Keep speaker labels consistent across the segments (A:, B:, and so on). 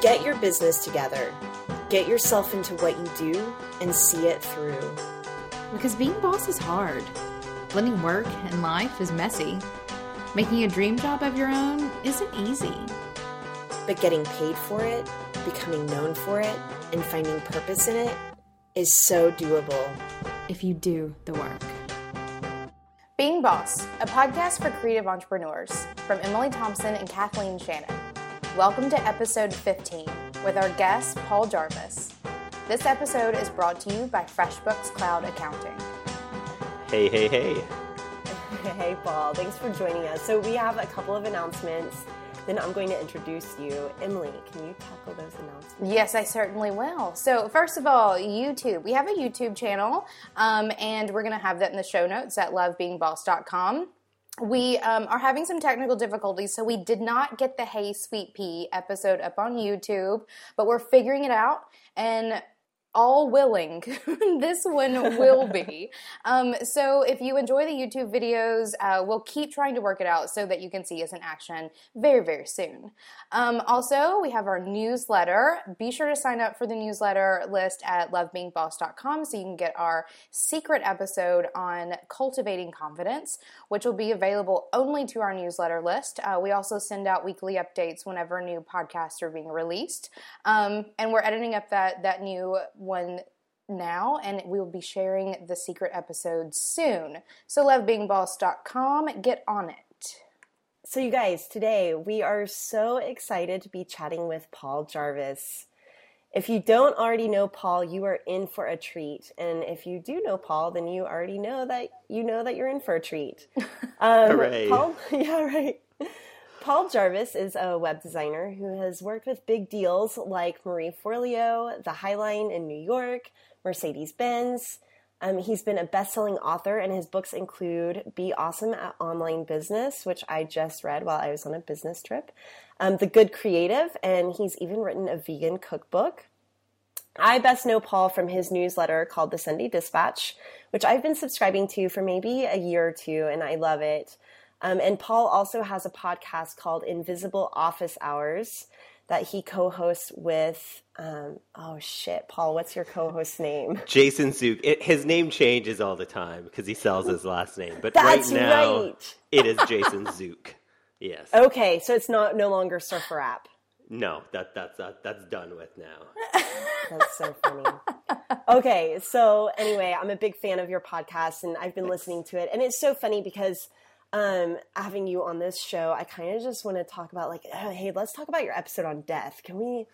A: Get your business together. Get yourself into what you do and see it through.
B: Because being boss is hard. Blending work and life is messy. Making a dream job of your own isn't easy.
A: But getting paid for it, becoming known for it, and finding purpose in it is so doable.
B: If you do the work.
C: Being Boss, a podcast for creative entrepreneurs from Emily Thompson and Kathleen Shannon. Welcome to episode 15 with our guest, Paul Jarvis. This episode is brought to you by FreshBooks Cloud Accounting.
D: Hey, hey, hey.
A: Hey, Paul. Thanks for joining us. So, we have a couple of announcements. Then I'm going to introduce you. Emily, can you tackle those announcements?
C: Yes, I certainly will. So, first of all, YouTube. We have a YouTube channel, um, and we're going to have that in the show notes at lovebeingboss.com. We um, are having some technical difficulties, so we did not get the Hey Sweet Pea episode up on YouTube, but we're figuring it out. And all willing this one will be. Um, so if you enjoy the youtube videos uh, we'll keep trying to work it out so that you can see us in action very very soon. Um, also we have our newsletter. Be sure to sign up for the newsletter list at lovebeingboss.com so you can get our secret episode on cultivating confidence which will be available only to our newsletter list. Uh, we also send out weekly updates whenever new podcasts are being released. Um, and we're editing up that that new one now, and we will be sharing the secret episode soon. So, lovebeingboss.com, get on it.
A: So, you guys, today we are so excited to be chatting with Paul Jarvis. If you don't already know Paul, you are in for a treat. And if you do know Paul, then you already know that you know that you're in for a treat.
D: Um, Hooray.
A: Paul, yeah, right. Paul Jarvis is a web designer who has worked with big deals like Marie Forleo, the Highline in New York, Mercedes Benz. Um, he's been a best selling author, and his books include Be Awesome at Online Business, which I just read while I was on a business trip, um, The Good Creative, and he's even written a vegan cookbook. I best know Paul from his newsletter called The Sunday Dispatch, which I've been subscribing to for maybe a year or two, and I love it. Um, and Paul also has a podcast called Invisible Office Hours that he co-hosts with. Um, oh shit, Paul, what's your co-host's name?
D: Jason Zook. It, his name changes all the time because he sells his last name. But right now,
A: right.
D: it is Jason Zook. Yes.
A: Okay, so it's not no longer SurfrApp.
D: No, that that's that, that's done with now.
A: That's so funny. Okay, so anyway, I'm a big fan of your podcast, and I've been listening to it, and it's so funny because um, having you on this show, I kind of just want to talk about like, oh, hey, let's talk about your episode on death. Can we?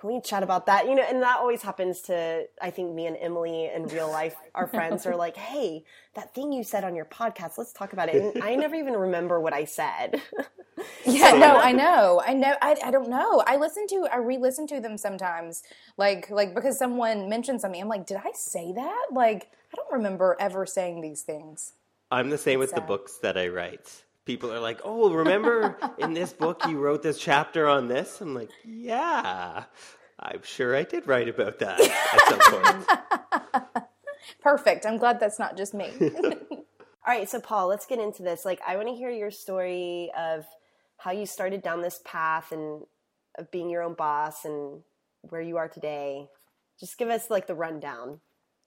A: Can we chat about that? You know, and that always happens to I think me and Emily in real life. Our friends are like, "Hey, that thing you said on your podcast, let's talk about it." And I never even remember what I said.
C: Yeah, no, I know, I know, I, I don't know. I listen to, I re-listen to them sometimes, like, like because someone mentioned something. I'm like, did I say that? Like, I don't remember ever saying these things.
D: I'm the same with the
C: uh,
D: books that I write. People are like, "Oh, remember in this book you wrote this chapter on this?" I'm like, "Yeah, I'm sure I did write about that at some point."
C: Perfect. I'm glad that's not just me.
A: All right, so Paul, let's get into this. Like, I want to hear your story of how you started down this path and of being your own boss and where you are today. Just give us like the rundown.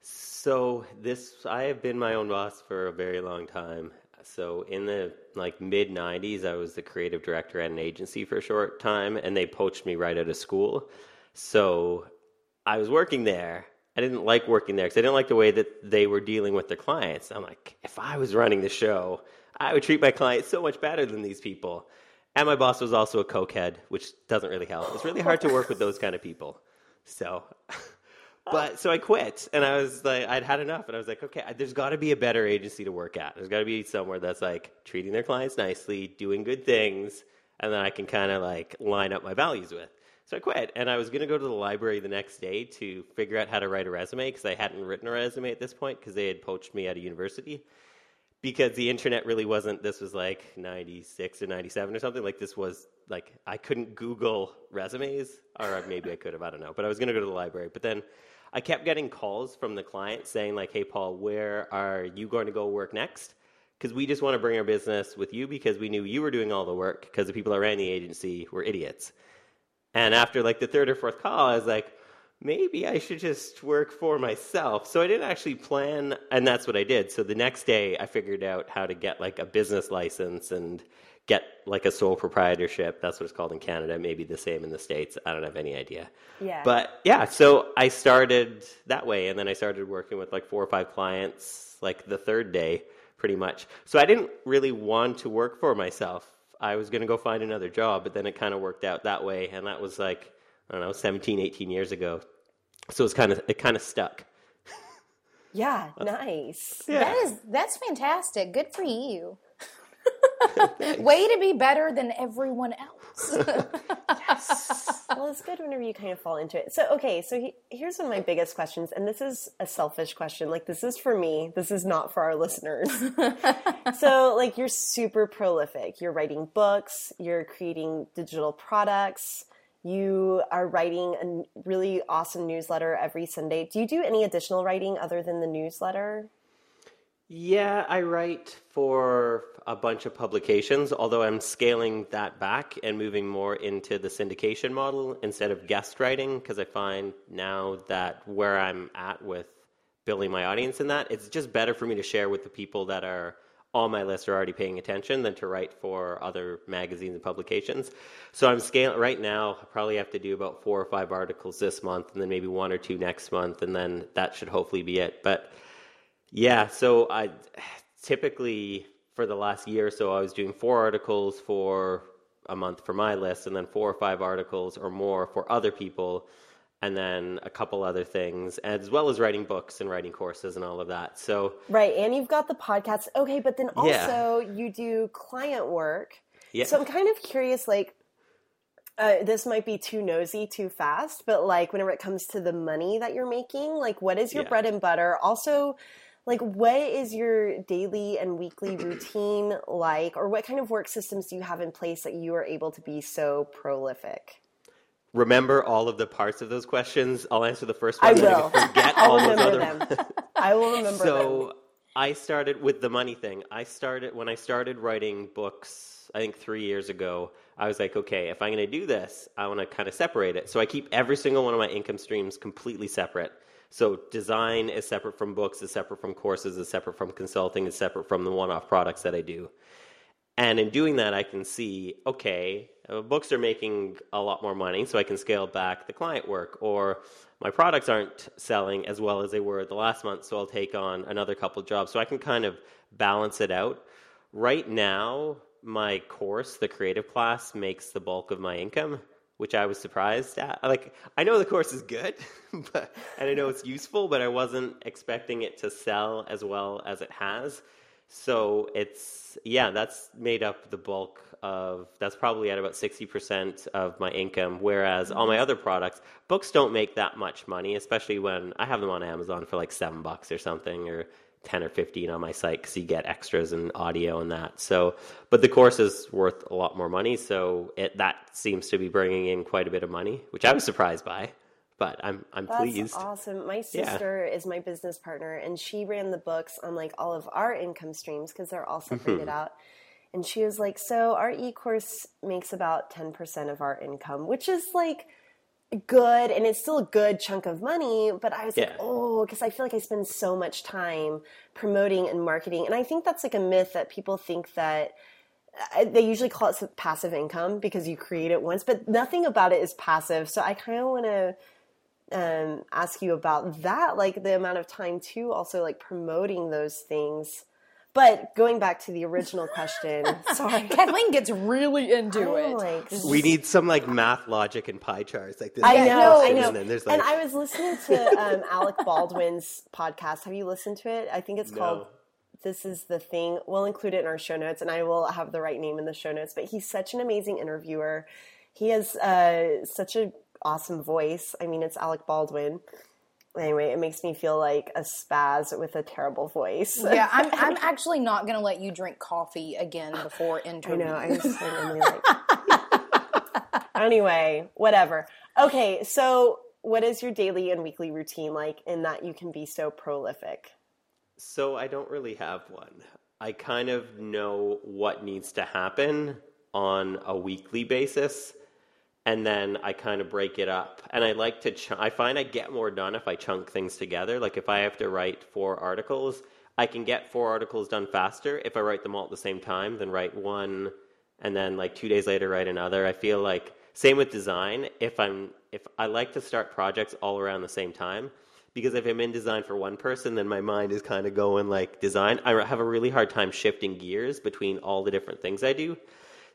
D: So this, I have been my own boss for a very long time. So in the like mid '90s, I was the creative director at an agency for a short time, and they poached me right out of school. So I was working there. I didn't like working there because I didn't like the way that they were dealing with their clients. I'm like, if I was running the show, I would treat my clients so much better than these people. And my boss was also a cokehead, which doesn't really help. It's really hard to work with those kind of people. So but so I quit, and I was like, I'd had enough, and I was like, okay, there's got to be a better agency to work at. There's got to be somewhere that's like treating their clients nicely, doing good things, and then I can kind of like line up my values with. So I quit, and I was gonna go to the library the next day to figure out how to write a resume because I hadn't written a resume at this point because they had poached me out of university. Because the internet really wasn't. This was like '96 or '97 or something. Like this was like I couldn't Google resumes, or maybe I could have. I don't know. But I was gonna go to the library, but then I kept getting calls from the client saying like, "Hey, Paul, where are you going to go work next?" Because we just want to bring our business with you because we knew you were doing all the work because the people that ran the agency were idiots. And after like the third or fourth call, I was like, maybe I should just work for myself. So I didn't actually plan, and that's what I did. So the next day, I figured out how to get like a business license and get like a sole proprietorship. That's what it's called in Canada. Maybe the same in the States. I don't have any idea.
A: Yeah.
D: But yeah, so I started that way, and then I started working with like four or five clients like the third day, pretty much. So I didn't really want to work for myself. I was going to go find another job, but then it kind of worked out that way, and that was like I don't know, 17, 18 years ago. So it's kind of it kind of stuck.
A: yeah, nice.
C: That is that's fantastic. Good for you. Way to be better than everyone else.
A: Well, it's good whenever you kind of fall into it. So, okay, so he, here's one of my biggest questions, and this is a selfish question. Like, this is for me. This is not for our listeners. so, like, you're super prolific. You're writing books. You're creating digital products. You are writing a really awesome newsletter every Sunday. Do you do any additional writing other than the newsletter?
D: Yeah, I write for a bunch of publications, although I'm scaling that back and moving more into the syndication model instead of guest writing because I find now that where I'm at with building my audience in that, it's just better for me to share with the people that are on my list are already paying attention than to write for other magazines and publications. So I'm scaling right now. I probably have to do about four or five articles this month, and then maybe one or two next month, and then that should hopefully be it. But yeah, so I typically for the last year or so I was doing four articles for a month for my list, and then four or five articles or more for other people and then a couple other things, as well as writing books and writing courses and all of that. So
A: Right, and you've got the podcast. Okay, but then also
D: Yeah.
A: you do client work.
D: yeah,
A: So I'm kind of curious, like, uh, this might be too nosy too fast, but like, whenever it comes to the money that you're making, like, what is your
D: Yeah.
A: bread and butter? Also, like, what is your daily and weekly routine like, or what kind of work systems do you have in place that you are able to be so prolific?
D: remember all of the parts of those questions. I'll answer the first one. then
A: will.
D: Forget all those
A: remember
D: other
A: them. I will remember them.
D: so I started with the money thing. I started when I started writing books. I think three years ago. I was like, okay, if I'm going to do this, I want to kind of separate it. So I keep every single one of my income streams completely separate. So design is separate from books, is separate from courses, is separate from consulting, is separate from the one-off products that I do. And in doing that, I can see, okay, uh, books are making a lot more money, so I can scale back the client work. Or my products aren't selling as well as they were the last month, so I'll take on another couple jobs. So I can kind of balance it out. Right now, my course, the creative class, makes the bulk of my income, which I was surprised at. Like, I know the course is good, but and I know it's useful, but I wasn't expecting it to sell as well as it has. So it's yeah, that's made up the bulk of that's probably at about 60% of my income whereas all my mm-hmm. other products books don't make that much money especially when I have them on Amazon for like 7 bucks or something or 10 or 15 on my site cuz you get extras and audio and that. So but the course is worth a lot more money so it that seems to be bringing in quite a bit of money which I was surprised by but I'm I'm
A: That's
D: pleased.
A: awesome. My
D: Yeah.
A: sister is my business partner, and she ran the books on like all of our income streams because they're all
D: Mm-hmm.
A: separated out. And she was like, "So our e-course makes about ten percent of our income, which is like good, and it's still a good chunk of money." But I was like, "Oh," because I feel like I spend so much time promoting and marketing, and I think that's like a myth that people think that uh, they usually call it passive income because you create it once, but nothing about it is passive. So I kind of want to um, ask you about that, like the amount of time too, also like promoting those things. But going back to the original question, sorry,
C: Kathleen gets really into
A: I'm
C: it.
A: like,
D: we need some like math logic and pie charts like this.
A: I know, I
C: and
A: know.
D: And then there's
A: and I was listening to um, Alec Baldwin's podcast. Have you listened to it? I think it's called
D: No.
A: This is the Thing. We'll include it in our show notes, and I will have the right name in the show notes. But he's such an amazing interviewer. He has uh, such an awesome voice. I mean, it's Alec Baldwin. Anyway, it makes me feel like a spaz with a terrible voice.
C: Yeah, I'm, I'm actually not going to let you drink coffee again before
A: I
C: interview.
A: know. I just I normally like. anyway, whatever. Okay, so what is your daily and weekly routine like in that you can be so prolific?
D: So I don't really have one. I kind of know what needs to happen on a weekly basis. And then I kind of break it up. And I like to, ch- I find I get more done if I chunk things together. Like if I have to write four articles, I can get four articles done faster if I write them all at the same time than write one and then like two days later write another. I feel like same with design. If I'm if I like to start projects all around the same time because if I'm in design for one person, then my mind is kind of going like design. I have a really hard time shifting gears between all the different things I do.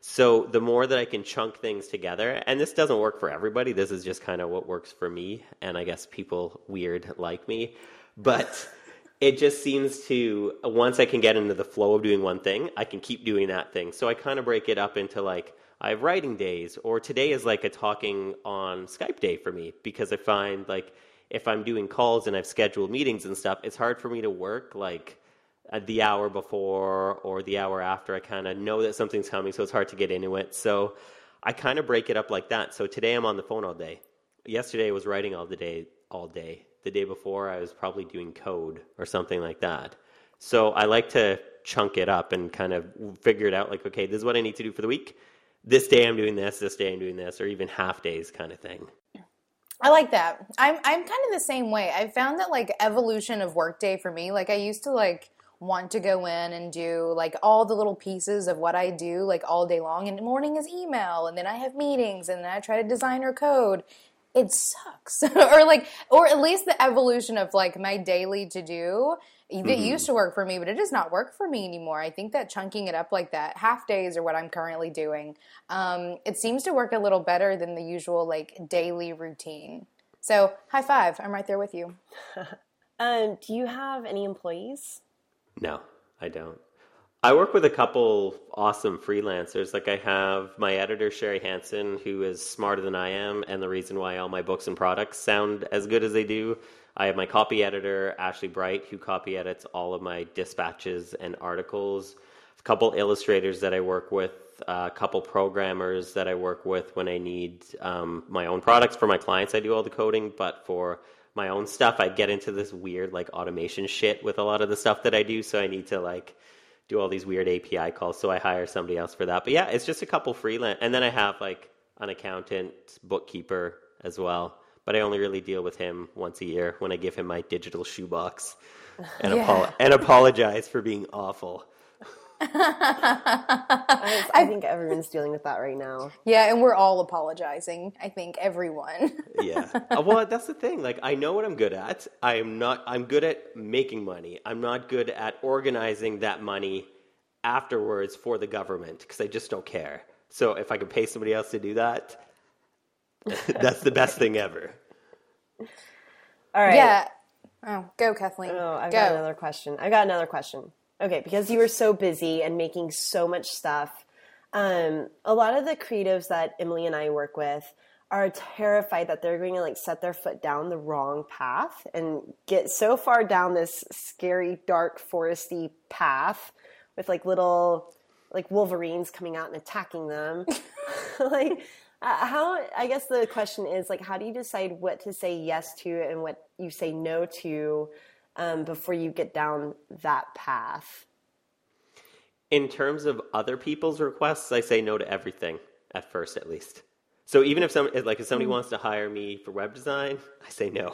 D: So the more that I can chunk things together, and this doesn't work for everybody. This is just kind of what works for me, and I guess people weird like me, but it just seems to once I can get into the flow of doing one thing, I can keep doing that thing. So I kind of break it up into like I have writing days, or today is like a talking on Skype day for me because I find like if I'm doing calls and I've scheduled meetings and stuff, it's hard for me to work like Uh, the hour before or the hour after. I kind of know that something's coming, so it's hard to get into it. So I kind of break it up like that. So today I'm on the phone all day. Yesterday I was writing all the day, all day. The day before I was probably doing code or something like that. So I like to chunk it up and kind of figure it out. Like, okay, this is what I need to do for the week. This day I'm doing this. This day I'm doing this, or even half days kind of thing.
C: I like that. I'm I'm kind of the same way. I found that like evolution of workday for me, like I used to like want to go in and do like all the little pieces of what I do like all day long. And the morning is email, and then I have meetings, and then I try to design or code. It sucks, or like, or at least the evolution of like my daily to do. It
D: Mm-hmm.
C: used to work for me, but it does not work for me anymore. I think that chunking it up like that, half days are what I'm currently doing. Um, it seems to work a little better than the usual like daily routine. So high five, I'm right there with you.
A: Um, do you have any employees?
D: No, I don't. I work with a couple awesome freelancers. Like I have my editor Sherry Hansen, who is smarter than I am, and the reason why all my books and products sound as good as they do. I have my copy editor Ashley Bright, who copy edits all of my dispatches and articles. A couple illustrators that I work with, a couple programmers that I work with when I need um, my own products for my clients. I do all the coding, but for my own stuff, I get into this weird like automation shit with a lot of the stuff that I do. So I need to like do all these weird API calls. So I hire somebody else for that. But yeah, it's just a couple freelance, and then I have like an accountant, bookkeeper as well. But I only really deal with him once a year when I give him my digital shoebox and,
C: Yeah.
D: apo- and apologize for being awful.
A: I, I think everyone's dealing with that right now.
C: Yeah, and we're all apologizing. I think everyone.
D: yeah. Uh, well, that's the thing. Like, I know what I'm good at. I am not. I'm good at making money. I'm not good at organizing that money afterwards for the government because I just don't care. So if I could pay somebody else to do that, that's the best thing ever.
A: All right.
C: Yeah. Oh, go Kathleen.
A: Oh, I've
C: go.
A: got another question. I've got another question. Okay, because you were so busy and making so much stuff, um, a lot of the creatives that Emily and I work with are terrified that they're going to like set their foot down the wrong path and get so far down this scary, dark, foresty path with like little like wolverines coming out and attacking them. like uh, how I guess the question is like how do you decide what to say yes to and what you say no to um, before you get down that path?
D: In terms of other people's requests, I say no to everything at first, at least. So even if some like if somebody wants to hire me for web design, I say no.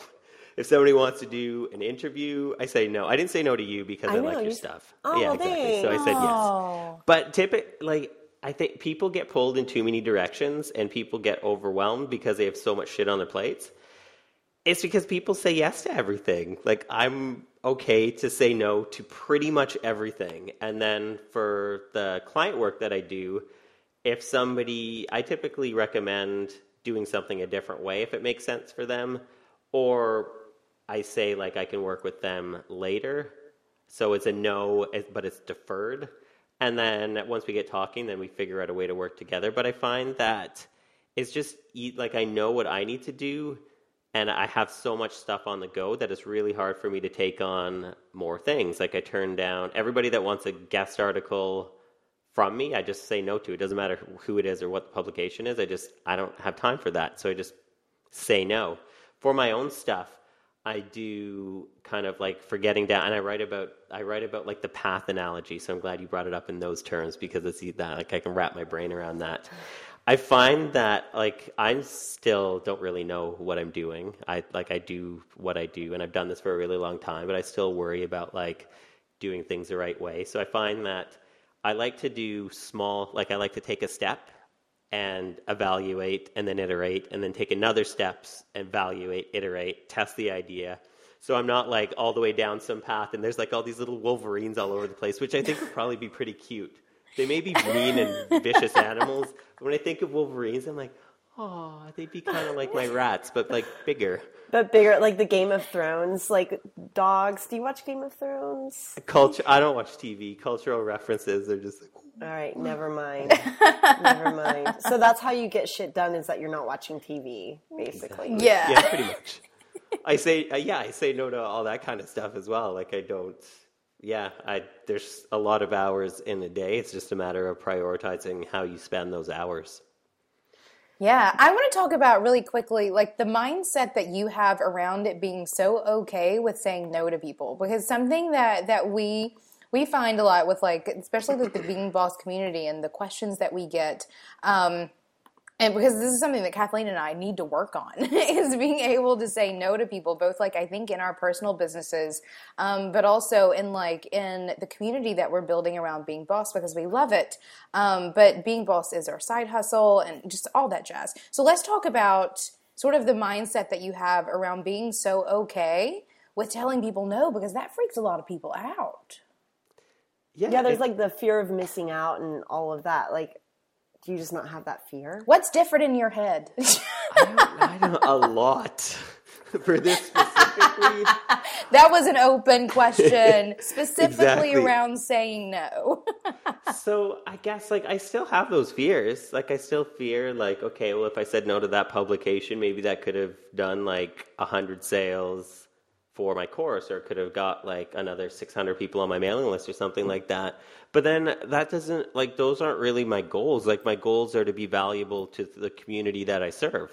D: If somebody wants to do an interview, I say no. I didn't say no to you because I,
A: I
D: like your
A: you-
D: stuff.
A: Oh,
D: yeah,
A: well,
D: exactly. So I said yes.
C: Oh.
D: But typically, like I think people get pulled in too many directions, and people get overwhelmed because they have so much shit on their plates. It's because people say yes to everything. Like I'm okay to say no to pretty much everything, and then for the client work that I do, if somebody, I typically recommend doing something a different way if it makes sense for them, or I say like I can work with them later. So it's a no, eh, but it's deferred. And then once we get talking, then we figure out a way to work together. But I find that it's just like I know what I need to do, and I have so much stuff on the go that it's really hard for me to take on more things. Like I turn down everybody that wants a guest article from me. I just say no to. It doesn't matter who it is or what the publication is. I just I don't have time for that. So I just say no. For my own stuff, I do kind of like forgetting down, and I write about I write about like the path analogy. So I'm glad you brought it up in those terms because it's that like I can wrap my brain around that. I find that like I still don't really know what I'm doing. I like I do what I do, and I've done this for a really long time, but I still worry about like doing things the right way. So I find that I like to do small, like I like to take a step and evaluate, and then iterate, and then take another steps, and evaluate, iterate, test the idea. So I'm not like all the way down some path, and there's like all these little wolverines all over the place, which I think would probably be pretty cute. They may be mean and vicious animals, but when I think of wolverines, I'm like, oh, they'd be kind of like my rats, but like bigger.
A: But bigger, like the Game of Thrones, like dogs. Do you watch Game of Thrones?
D: Culture. I don't watch TV. Cultural references They're just like,
A: All right, never mind. never mind. So that's how you get shit done is that you're not watching TV, basically.
C: Yeah.
D: yeah, pretty much. I say, uh, yeah, I say no to all that kind of stuff as well. Like I don't. Yeah, I there's a lot of hours in a day. It's just a matter of prioritizing how you spend those hours.
C: Yeah, I want to talk about really quickly like the mindset that you have around it being so okay with saying no to people because something that that we we find a lot with like especially with the being boss community and the questions that we get um and because this is something that Kathleen and I need to work on is being able to say no to people, both like I think in our personal businesses, um, but also in like in the community that we're building around being boss because we love it. Um, but being boss is our side hustle and just all that jazz. So let's talk about sort of the mindset that you have around being so okay with telling people no because that freaks a lot of people out.
A: Yeah, yeah there's
D: it-
A: like the fear of missing out and all of that. Like, do you just not have that fear?
C: What's different in your head?
D: I don't, I don't a lot for this specifically.
C: that was an open question, specifically
D: Exactly.
C: around saying no.
D: so I guess like I still have those fears. Like I still fear like okay, well if I said no to that publication, maybe that could have done like a hundred sales for my course, or could have got like another six hundred people on my mailing list or something like that. But then that doesn't like those aren't really my goals. Like my goals are to be valuable to the community that I serve.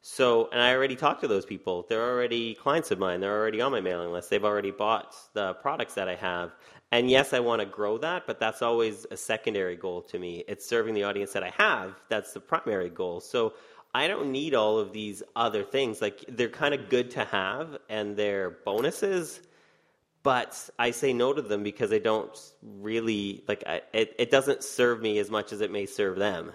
D: So, and I already talked to those people. They're already clients of mine. They're already on my mailing list. They've already bought the products that I have. And yes, I want to grow that, but that's always a secondary goal to me. It's serving the audience that I have. That's the primary goal. So I don't need all of these other things. Like they're kind of good to have and they're bonuses, but I say no to them because I don't really like I, it. It doesn't serve me as much as it may serve them.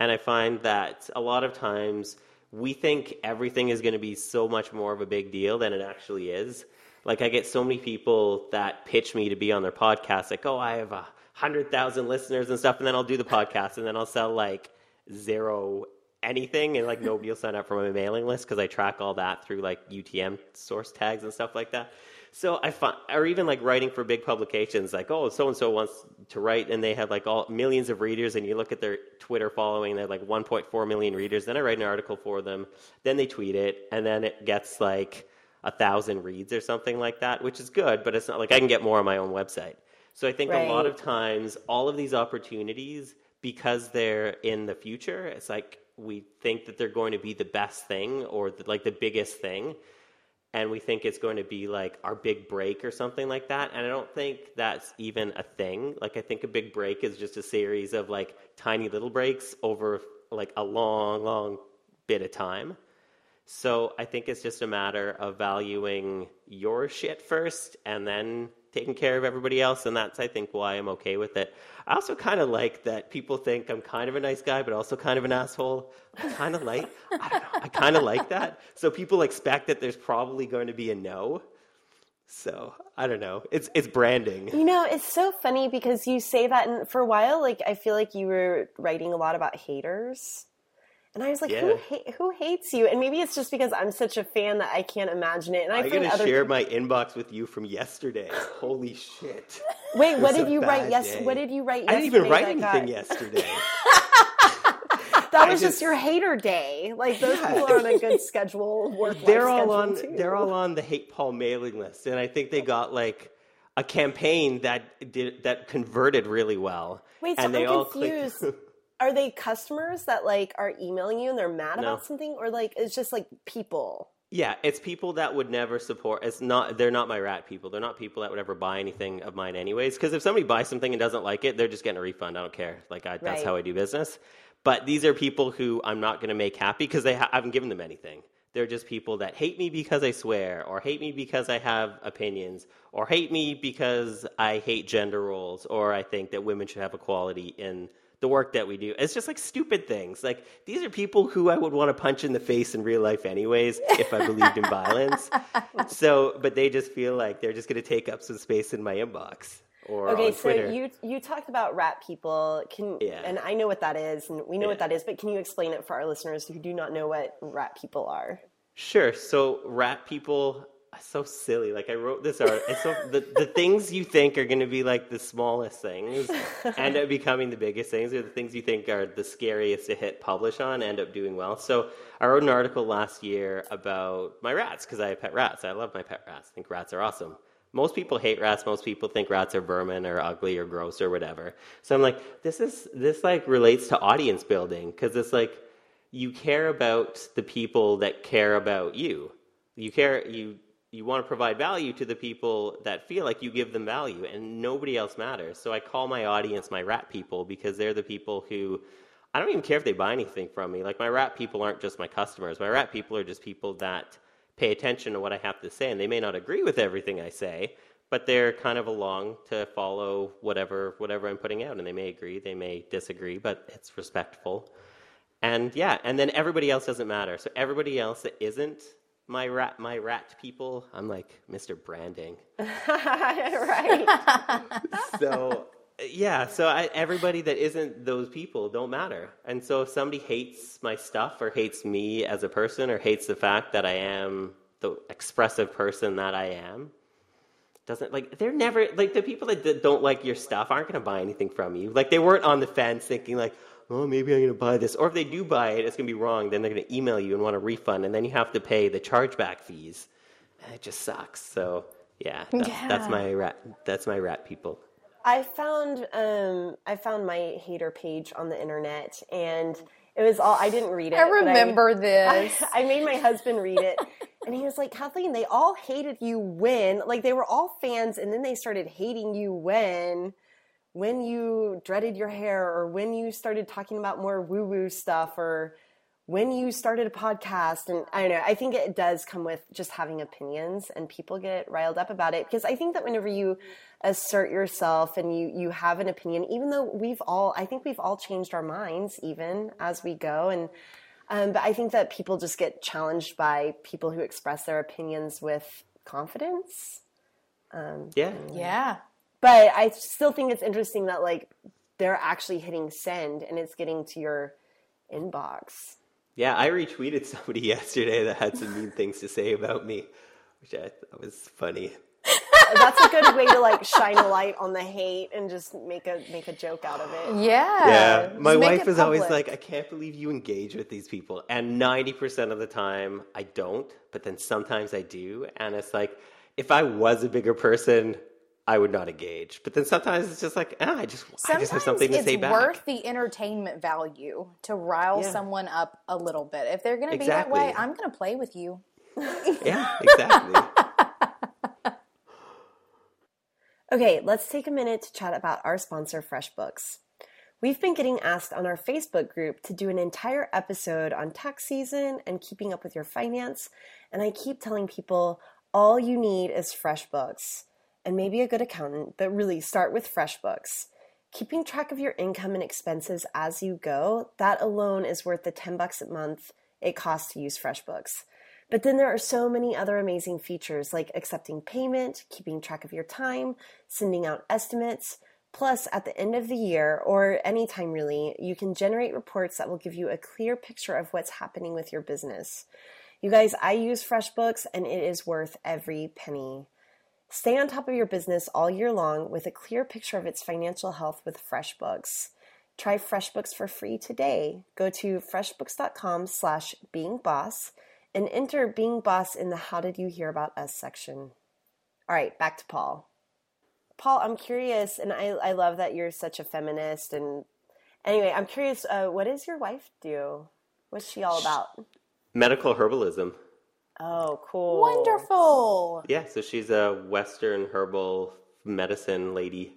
D: And I find that a lot of times we think everything is going to be so much more of a big deal than it actually is. Like I get so many people that pitch me to be on their podcast, like, oh, I have a hundred thousand listeners and stuff, and then I'll do the podcast, and then I'll sell like zero anything, and like nobody will sign up for my mailing list because I track all that through like UTM source tags and stuff like that. So I find, or even like writing for big publications, like oh, so and so wants to write, and they have like all millions of readers, and you look at their Twitter following, they're like 1.4 million readers. Then I write an article for them, then they tweet it, and then it gets like a thousand reads or something like that, which is good, but it's not like I can get more on my own website. So I think a lot of times, all of these opportunities, because they're in the future, it's like we think that they're going to be the best thing or the, like the biggest thing and we think it's going to be like our big break or something like that. And I don't think that's even a thing. Like I think a big break is just a series of like tiny little breaks over like a long, long bit of time. So I think it's just a matter of valuing your shit first and then taking care of everybody else. And that's, I think, why I'm okay with it. I also kind of like that people think I'm kind of a nice guy, but also kind of an asshole. I kind of like, I don't know, I kind of like that. So people expect that there's probably going to be a no. So I don't know. It's it's branding.
A: You know, it's so funny because you say that, and for a while, like I feel like you were writing a lot about haters, and I was like, who ha- who hates you? And maybe it's just because I'm such a fan that I can't imagine it. And I
D: I'm gonna share my inbox with you from yesterday. Holy shit!
A: wait, what did you write? Yes, what did you write?
D: I didn't even write anything yesterday.
A: That was just,
D: just-
A: your hater day. Like those
D: Yeah.
A: people are on a good schedule. Work.
D: they're all on
A: too.
D: they're all on the hate paul mailing list and i think they got like a campaign that did that converted really well
A: Wait, so
D: and they
A: I'm
D: all
A: confused.
D: clicked
A: Are they customers that like are emailing you and they're mad
D: No.
A: about something, or like it's just like people?
D: yeah it's people that would never support it's not they're not my rat people. They're not people that would ever buy anything of mine anyways. Because if somebody buys something and doesn't like it they're just getting a refund. I don't care. Like I, that's how i do business. But these are people who I'm not going to make happy because they ha- I haven't given them anything. They're just people that hate me because I swear, or hate me because I have opinions, or hate me because I hate gender roles, or I think that women should have equality in the work that we do. It's just like stupid things. Like these are people who I would want to punch in the face in real life anyways if I believed in violence. So, but they just feel like they're just going to take up some space in my inbox or
A: Okay, so you you talked about rat people. Can
D: Yeah.
A: and I know what that is, and we know what that is. But can you explain it for our listeners who do not know what rat people are?
D: Sure. So rat people so silly. Like I wrote this art. And so the, the things you think are going to be like the smallest things end up becoming the biggest things, or the things you think are the scariest to hit publish on end up doing well. So I wrote an article last year about my rats because I have pet rats. I love my pet rats. I think rats are awesome. Most people hate rats. Most people think rats are vermin or ugly or gross or whatever. So I'm like, this is this like relates to audience building because it's like you care about the people that care about you. You care you you want to provide value to the people that feel like you give them value and nobody else matters. So I call my audience my rat people because they're the people who I don't even care if they buy anything from me. Like my rat people aren't just my customers. My rat people are just people that pay attention to what I have to say and they may not agree with everything I say, but they're kind of along to follow whatever whatever I'm putting out and they may agree, they may disagree, but it's respectful. And yeah, and then everybody else doesn't matter. So everybody else that isn't my rat my rat people, I'm like Mr. Branding.
A: right.
D: So yeah, so I, everybody that isn't those people don't matter. And so if somebody hates my stuff or hates me as a person or hates the fact that I am the expressive person that I am, doesn't like they're never like the people that don't like your stuff aren't going to buy anything from you. Like they weren't on the fence thinking like, "Oh, maybe I'm going to buy this." Or if they do buy it, it's going to be wrong. Then they're going to email you and want a refund, and then you have to pay the chargeback fees. And it just sucks. So, yeah, that's, that's my rat that's my rat people.
A: I found um, I found my hater page on the internet, and it was all I didn't read it.
C: I
A: but
C: remember this.
A: I, I made my husband read it, and he was like, "Kathleen, they all hated you when, like, they were all fans, and then they started hating you when." When you dreaded your hair, or when you started talking about more woo woo stuff, or when you started a podcast and i don't know i think it does come with just having opinions and people get riled up about it because i think that whenever you assert yourself and you you have an opinion even though we've all i think we've all changed our minds even as we go and um, but i think that people just get challenged by people who express their opinions with confidence
D: Yeah.
C: yeah.
A: But i still think it's interesting that like they're actually hitting send and it's getting to your inbox
D: Yeah, I retweeted somebody yesterday that had some mean things to say about me, which I thought was funny.
A: that's a good way to like shine a light on the hate and just make a make a joke out of it.
C: Yeah.
D: Yeah,
C: Just
D: my
C: make
D: wife
C: it
D: is always like, I can't believe you engage with these people. And 90% of the time, I don't, but then sometimes I do. And it's like, if I was a bigger person, I would not engage. But then sometimes it's just like, ah, I just, I just have something to say back.
C: It's worth the entertainment value to rile
D: Yeah.
C: someone up a little bit. If they're going to be that way, I'm going to play with you.
D: Yeah, exactly.
A: Okay, let's take a minute to chat about our sponsor, FreshBooks. We've been getting asked on our Facebook group to do an entire episode on tax season and keeping up with your finance, and I keep telling people all you need is FreshBooks and maybe a good accountant, but really start with FreshBooks. Keeping track of your income and expenses as you go, that alone is worth the 10 bucks a month it costs to use FreshBooks. But then there are so many other amazing features like accepting payment, keeping track of your time, sending out estimates. Plus, at the end of the year or anytime really, you can generate reports that will give you a clear picture of what's happening with your business. You guys, I use FreshBooks and it is worth every penny. Stay on top of your business all year long with a clear picture of its financial health with FreshBooks. Try FreshBooks for free today. Go to freshbooks.com slash beingboss and enter Being Boss in the How Did You Hear About Us section. All right, back to Paul. Paul, I'm curious, and I, I love that you're such a feminist. And anyway, I'm curious, uh, what does your wife do? What's she all about?
D: Medical herbalism.
A: Oh, cool.
C: Wonderful.
D: Yeah, so she's a Western herbal medicine lady.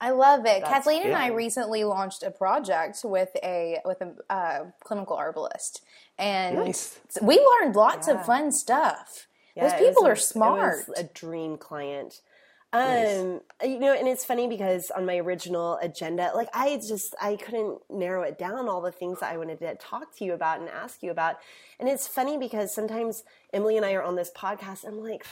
C: I love it.
A: That's
C: Kathleen and I recently launched a project with a with a uh, clinical herbalist, and
D: Nice.
C: we learned lots
A: Yeah.
C: of fun stuff.
A: Yeah,
C: Those
A: it was
C: people are smart.
A: It was a dream client. Um, you know, and it's funny because on my original agenda, like I just I couldn't narrow it down all the things that I wanted to talk to you about and ask you about. And it's funny because sometimes Emily and I are on this podcast and I'm like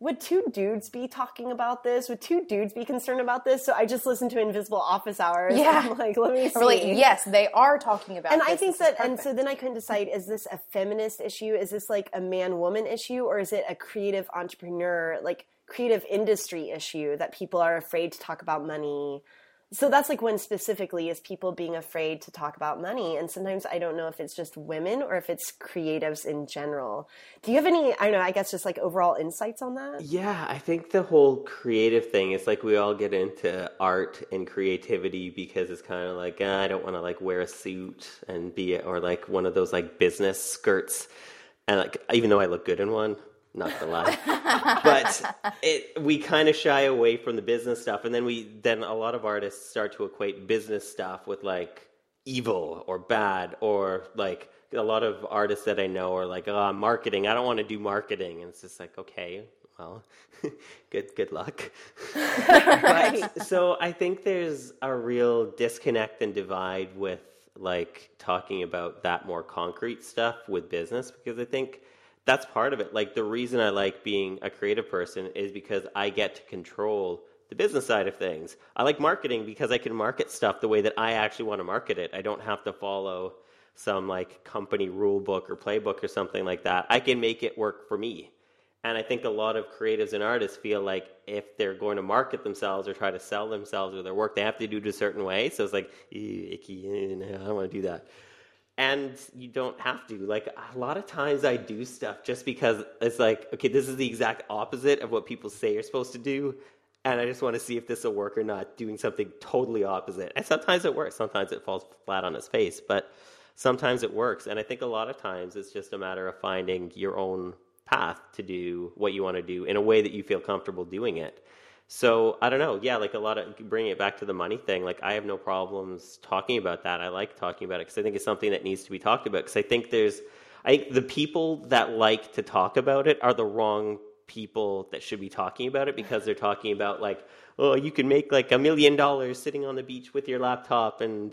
A: would two dudes be talking about this? Would two dudes be concerned about this? So I just listened to Invisible Office Hours.
C: Yeah.
A: I'm like, let me see.
C: We're yes, they are talking about.
A: And I think
C: This
A: that, and so then I couldn't decide: is this a feminist issue? Is this like a man-woman issue, or is it a creative entrepreneur, like creative industry issue that people are afraid to talk about money? So that's like one specifically is people being afraid to talk about money, and sometimes I don't know if it's just women or if it's creatives in general. Do you have any? I don't know. I guess just like overall insights on that.
D: Yeah, I think the whole creative thing is like we all get into art and creativity because it's kind of like "Ah, I don't want to like wear a suit and be or like one of those like business skirts, and like even though I look good in one, not gonna lie, but it we kind of shy away from the business stuff, and then we then a lot of artists start to equate business stuff with like evil or bad or like a lot of artists that I know are like, oh, marketing. I don't want to do marketing, and it's just like, okay, well, good good luck. but, so I think there's a real disconnect and divide with like talking about that more concrete stuff with business because I think that's part of it. Like the reason I like being a creative person is because I get to control the business side of things. I like marketing because I can market stuff the way that I actually want to market it. I don't have to follow some like company rule book or playbook or something like that. I can make it work for me. And I think a lot of creatives and artists feel like if they're going to market themselves or try to sell themselves or their work, they have to do it a certain way. So it's like, icky, eh, I don't want to do that. And you don't have to. Like a lot of times I do stuff just because it's like, okay, this is the exact opposite of what people say you're supposed to do. And I just want to see if this will work or not, doing something totally opposite. And sometimes it works, sometimes it falls flat on its face, but sometimes it works. And I think a lot of times it's just a matter of finding your own path to do what you want to do in a way that you feel comfortable doing it. So I don't know. Yeah, like a lot of bringing it back to the money thing. Like I have no problems talking about that. I like talking about it because I think it's something that needs to be talked about. Because I think there's, I think the people that like to talk about it are the wrong people that should be talking about it because they're talking about like, oh, you can make like a million dollars sitting on the beach with your laptop and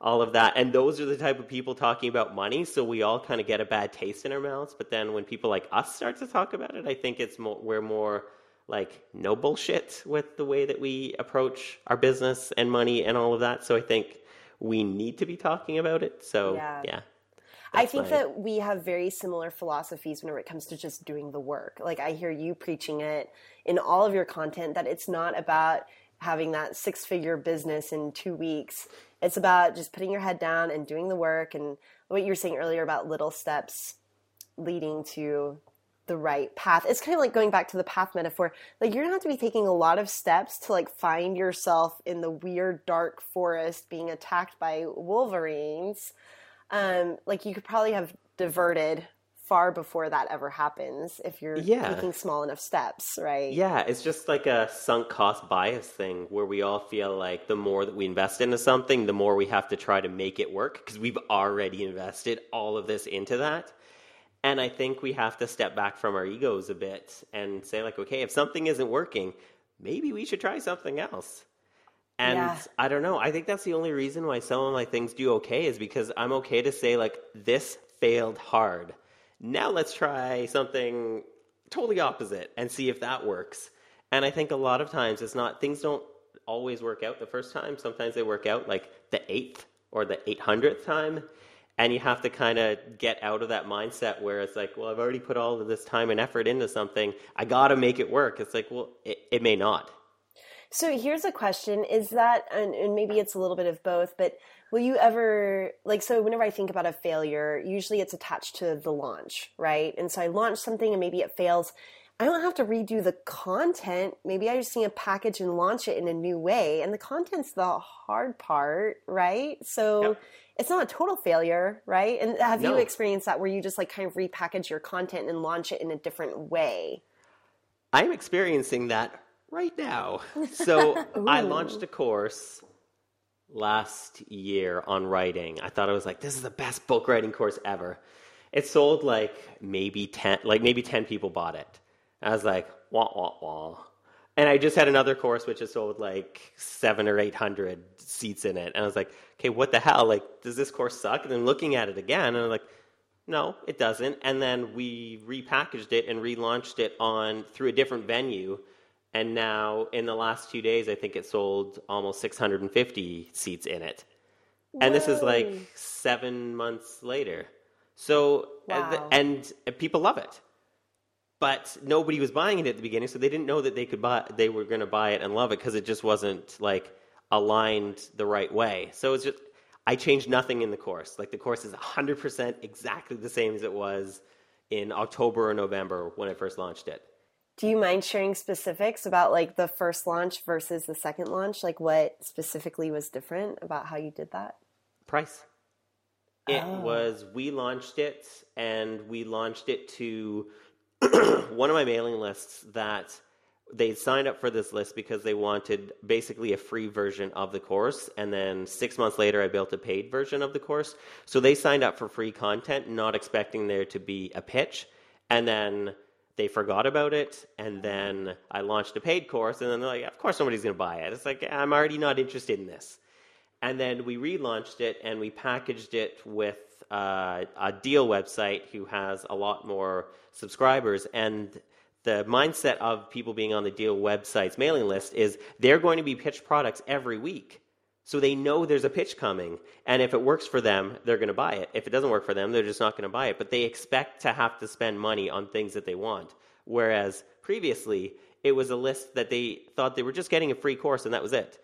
D: all of that. And those are the type of people talking about money. So we all kind of get a bad taste in our mouths. But then when people like us start to talk about it, I think it's more, we're more like no bullshit with the way that we approach our business and money and all of that. So I think we need to be talking about it. So
A: Yeah.
D: yeah.
A: I think
D: my-
A: that we have very similar philosophies whenever it comes to just doing the work. Like I hear you preaching it in all of your content that it's not about having that six figure business in two weeks. It's about just putting your head down and doing the work and what you were saying earlier about little steps leading to the right path. It's kind of like going back to the path metaphor. Like you're gonna have to be taking a lot of steps to like find yourself in the weird dark forest being attacked by wolverines um, like you could probably have diverted far before that ever happens if you're
D: Yeah.
A: taking small enough steps, right?
D: Yeah, it's just like a sunk cost bias thing where we all feel like the more that we invest into something, the more we have to try to make it work because we've already invested all of this into that. And I think we have to step back from our egos a bit and say, like, okay, if something isn't working, maybe we should try something else. And
A: Yeah.
D: I don't know. I think that's the only reason why some of my things do okay is because I'm okay to say, like, this failed hard. Now let's try something totally opposite and see if that works. And I think a lot of times it's not, things don't always work out the first time. Sometimes they work out like the eighth or the 800th time. And you have to kind of get out of that mindset where it's like, well, I've already put all of this time and effort into something. I got to make it work. It's like, well, it, it may not.
A: So here's a question: Is that, and, and maybe it's a little bit of both, but will you ever like? So whenever I think about a failure, usually it's attached to the launch, right? And so I launch something, and maybe it fails. I don't have to redo the content. Maybe I just need to package and launch it in a new way. And the content's the hard part, right? So
D: Yep.
A: It's not a total failure, right? And have
D: No.
A: you experienced that where you just like kind of repackage your content and launch it in a different way?
D: I'm experiencing that right now. So I launched a course last year on writing. I thought I was like, this is the best book writing course ever. It sold like maybe 10, like maybe 10 people bought it. I was like, wah, wah, wah. And I just had another course which has sold like seven or 800 seats in it. And I was like, okay, what the hell? Like, does this course suck? And then looking at it again, and I'm like, no, it doesn't. And then we repackaged it and relaunched it on through a different venue. And now, in the last two days, I think it sold almost 650 seats in it. And this is like seven months later. So, uh,
A: Wow.
D: and, and people love it. But nobody was buying it at the beginning, so they didn't know that they could buy. They were going to buy it and love it because it just wasn't like aligned the right way. So it's just I changed nothing in the course. Like the course is 100% exactly the same as it was in October or November when I first launched it.
A: Do you mind sharing specifics about like the first launch versus the second launch? Like what specifically was different about how you did that?
D: Price. It oh. was we launched it and we launched it to one of my mailing lists that they signed up for this list because they wanted basically a free version of the course and then 6 months later I built a paid version of the course. So they signed up for free content not expecting there to be a pitch and then they forgot about it and then I launched a paid course and then they're like of course somebody's going to buy it. It's like I'm already not interested in this. And then we relaunched it and we packaged it with uh, a deal website who has a lot more subscribers. And the mindset of people being on the deal website's mailing list is they're going to be pitched products every week. So they know there's a pitch coming. And if it works for them, they're going to buy it. If it doesn't work for them, they're just not going to buy it. But they expect to have to spend money on things that they want. Whereas previously, it was a list that they thought they were just getting a free course and that was it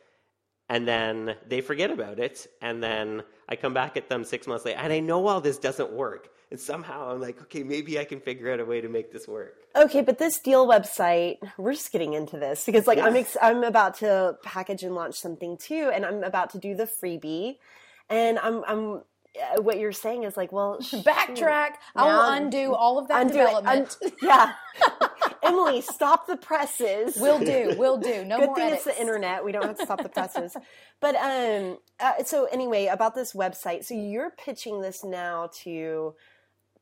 D: and then they forget about it and then i come back at them six months later and i know all this doesn't work and somehow i'm like okay maybe i can figure out a way to make this work
A: Okay, but this deal website, we're just getting into this because like I'm ex- I'm about to package and launch something too and I'm about to do the freebie and I'm I'm uh, what you're saying is like, well,
C: Backtrack. I will undo all of that
A: undo it.
C: development.
A: Un- yeah. Emily, stop the presses.
C: will do. Will do. No
A: Good
C: more
A: thing
C: edits.
A: it's the internet. We don't have to stop the presses. But um, uh, so anyway, about this website. So you're pitching this now to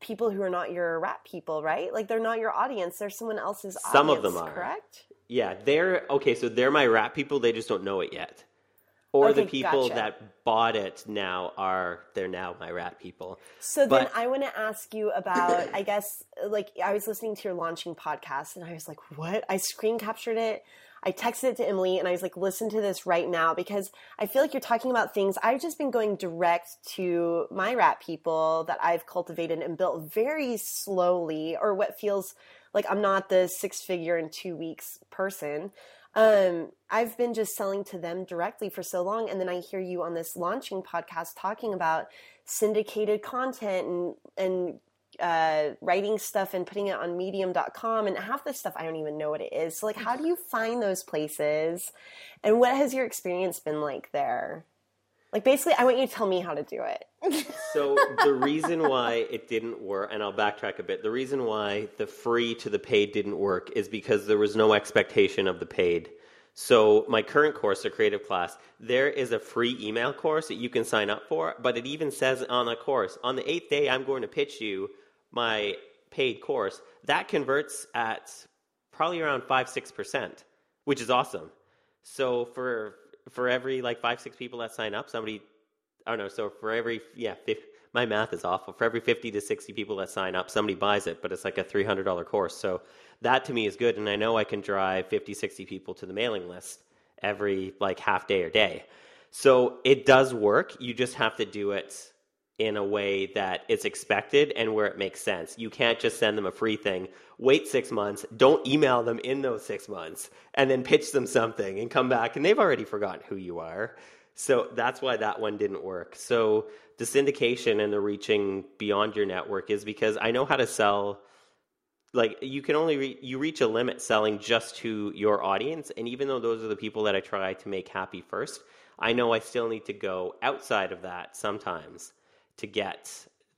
A: people who are not your rat people, right? Like they're not your audience. They're someone else's.
D: Some of them are.
A: correct.
D: yeah they're okay so they're my rat people they just don't know it yet or the people
A: gotcha.
D: that bought it now are they're now my rat people
A: So then I want to ask you about, I guess, like I was listening to your launching podcast and I was like, what? I screen captured it. I texted it to Emily and I was like, listen to this right now because I feel like you're talking about things I've just been going direct to my rat people that I've cultivated and built very slowly, or what feels like I'm not the six figure in two weeks person. Um, I've been just selling to them directly for so long, and then I hear you on this launching podcast talking about syndicated content and and uh, writing stuff and putting it on Medium.com, and half the stuff I don't even know what it is. So, like, how do you find those places, and what has your experience been like there? Like, basically, I want you to tell me how to do it.
D: So the reason why it didn't work, and I'll backtrack a bit. The reason why the free to the paid didn't work is because there was no expectation of the paid. So my current course, the creative class, there is a free email course that you can sign up for, but it even says on the course, on the eighth day, I'm going to pitch you my paid course. That converts at probably around five, six percent, which is awesome. So for for every like five, six people that sign up, somebody I don't know. So for every yeah, fif- my math is awful. For every fifty to sixty people that sign up, somebody buys it, but it's like a three hundred dollar course. So that to me is good, and I know I can drive 50, 60 people to the mailing list every like half day or day. So it does work. You just have to do it in a way that it's expected and where it makes sense. You can't just send them a free thing, wait six months, don't email them in those six months, and then pitch them something and come back and they've already forgotten who you are. So that's why that one didn't work. So the syndication and the reaching beyond your network is because I know how to sell like you can only re- you reach a limit selling just to your audience and even though those are the people that I try to make happy first, I know I still need to go outside of that sometimes to get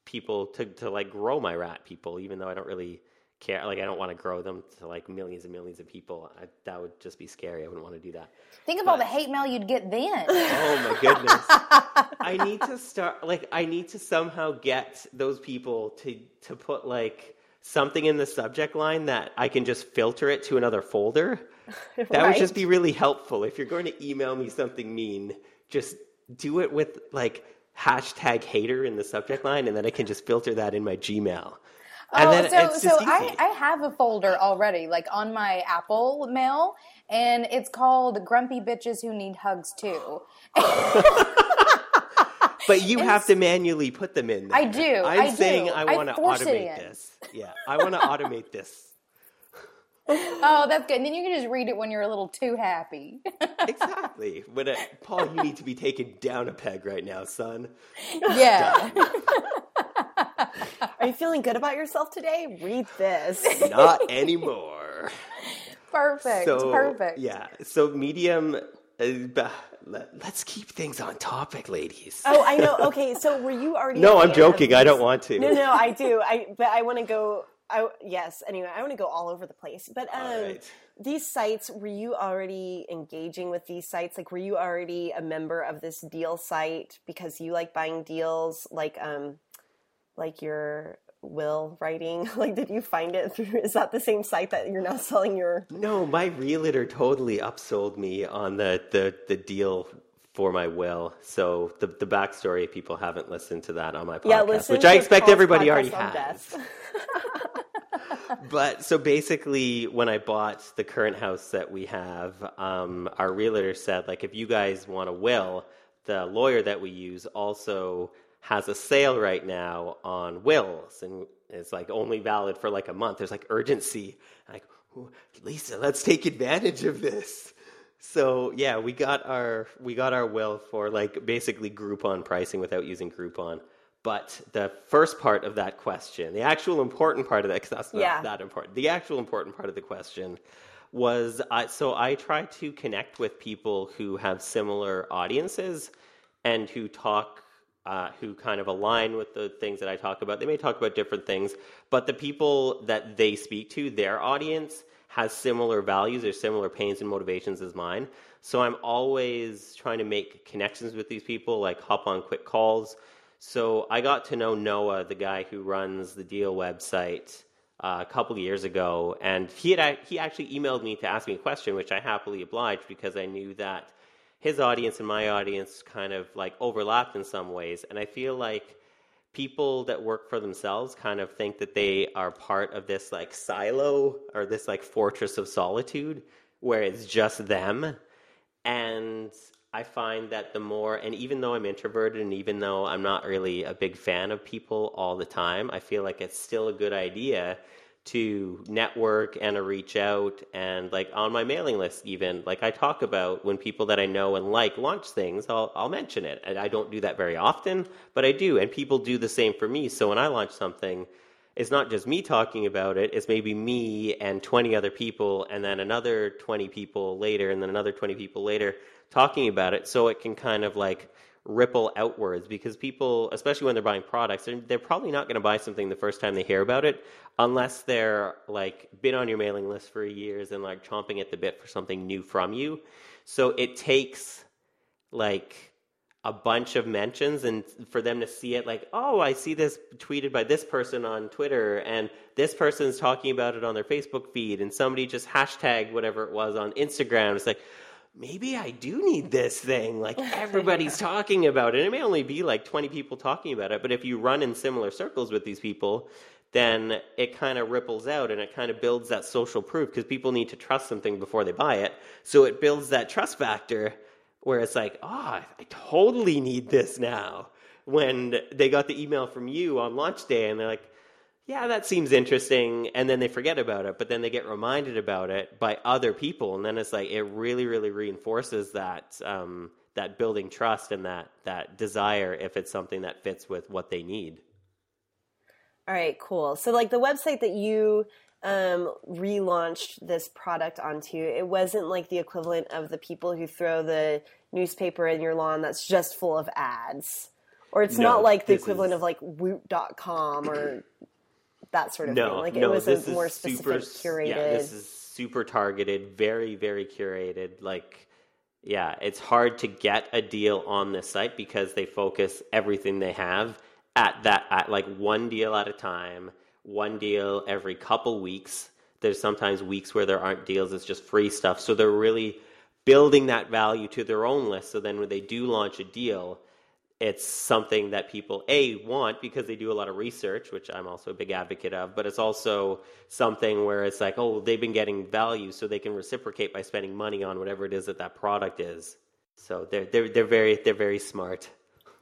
D: people to to like grow my rat people even though I don't really care. Like I don't want to grow them to like millions and millions of people. I, that would just be scary. I wouldn't want to do that.
C: Think of all the hate mail you'd get then.
D: Oh my goodness. I need to start like I need to somehow get those people to to put like something in the subject line that I can just filter it to another folder. That would just be really helpful. If you're going to email me something mean, just do it with like hashtag hater in the subject line and then I can just filter that in my Gmail. And
C: oh,
D: then
C: so
D: it's
C: so I. I have a folder already, like on my Apple mail, and it's called "Grumpy Bitches Who Need Hugs Too."
D: But you have to manually put them in there.
C: I do,
D: I'm
C: I
D: saying I
C: I
D: want to automate this. Yeah, I want to automate this.
C: Oh, that's good. And then you can just read it when you're a little too happy.
D: Exactly. But uh, Paul, you need to be taken down a peg right now, son.
C: yeah.
A: Are you feeling good about yourself today? Read this.
D: Not anymore.
C: Perfect.
D: So
C: Perfect.
D: Yeah. So medium. Uh, but let, us keep things on topic, ladies.
A: Oh, I know. Okay, so were you already?
D: no, I'm joking. I don't want to.
A: No, no, I do. I but I want to go. I yes. Anyway, I want to go all over the place. But um,
D: right.
A: these sites, were you already engaging with these sites? Like, were you already a member of this deal site because you like buying deals? Like, um, like your will writing. Like, did you find it through? Is that the same site that you're now selling your?
D: No, my realtor totally upsold me on the, the, the deal for my will. So the the backstory, if people haven't listened to that on my podcast,
A: Yeah,
D: which I expect
A: Paul's
D: everybody already has. but so basically when i bought the current house that we have um, our realtor said like if you guys want a will the lawyer that we use also has a sale right now on wills. And it's like only valid for like a month. There's like urgency. Like lisa let's take advantage of this so yeah we got our we got our will for like basically groupon pricing without using groupon but the first part of that question, the actual important part of that, because that's not
A: Yeah.
D: that important. The actual important part of the question was I so I try to connect with people who have similar audiences and who talk, uh, who kind of align with the things that I talk about. They may talk about different things, but the people that they speak to, their audience, has similar values or similar pains and motivations as mine. So I'm always trying to make connections with these people, like hop on quick calls. So I got to know Noah, the guy who runs the Deal website, uh, a couple years ago, and he had he actually emailed me to ask me a question, which I happily obliged because I knew that his audience and my audience kind of like overlapped in some ways, and I feel like people that work for themselves kind of think that they are part of this like silo or this like fortress of solitude where it's just them. And I find that the more, and even though I'm introverted and even though I'm not really a big fan of people all the time, I feel like it's still a good idea to network and to reach out and like on my mailing list even like I talk about when people that I know and like launch things I'll I'll mention it. And I don't do that very often but I do and people do the same for me. So when I launch something it's not just me talking about it it's maybe me and 20 other people and then another 20 people later and then another 20 people later talking about it. So it can kind of like ripple outwards because people especially when they're buying products they're, they're probably not going to buy something the first time they hear about it unless they're like been on your mailing list for years and like chomping at the bit for something new from you. So it takes like a bunch of mentions and for them to see it like oh i see this tweeted by this person on twitter and this person's talking about it on their facebook feed and somebody just hashtagged whatever it was on instagram. It's like maybe i do need this thing. Like everybody's talking about it. It may only be like 20 people talking about it but if you run in similar circles with these people then it kind of ripples out and it kind of builds that social proof because people need to trust something before they buy it. So it builds that trust factor where it's like, oh, I totally need this now. When they got the email from you on launch day and they're like, yeah, that seems interesting. And then they forget about it, but then they get reminded about it by other people. And then it's like, it really, really reinforces that, um, that building trust and that, that desire if it's something that fits with what they need.
A: All right, cool. So, like the website that you um, relaunched this product onto, it wasn't like the equivalent of the people who throw the newspaper in your lawn that's just full of ads. Or it's
D: No,
A: not like the equivalent
D: is-
A: of like woot.com or that sort of
D: no,
A: thing. Like
D: no,
A: it was
D: this
A: a more specific,
D: super,
A: curated.
D: Yeah, this is super targeted, very, very curated. Like, yeah, it's hard to get a deal on this site because they focus everything they have at that at like one deal at a time, one deal every couple weeks. There's sometimes weeks where there aren't deals; it's just free stuff. So they're really building that value to their own list. So then when they do launch a deal, it's something that people a want because they do a lot of research which i'm also a big advocate of but it's also something where it's like oh they've been getting value so they can reciprocate by spending money on whatever it is that that product is. So they're they're, they're very they're very smart.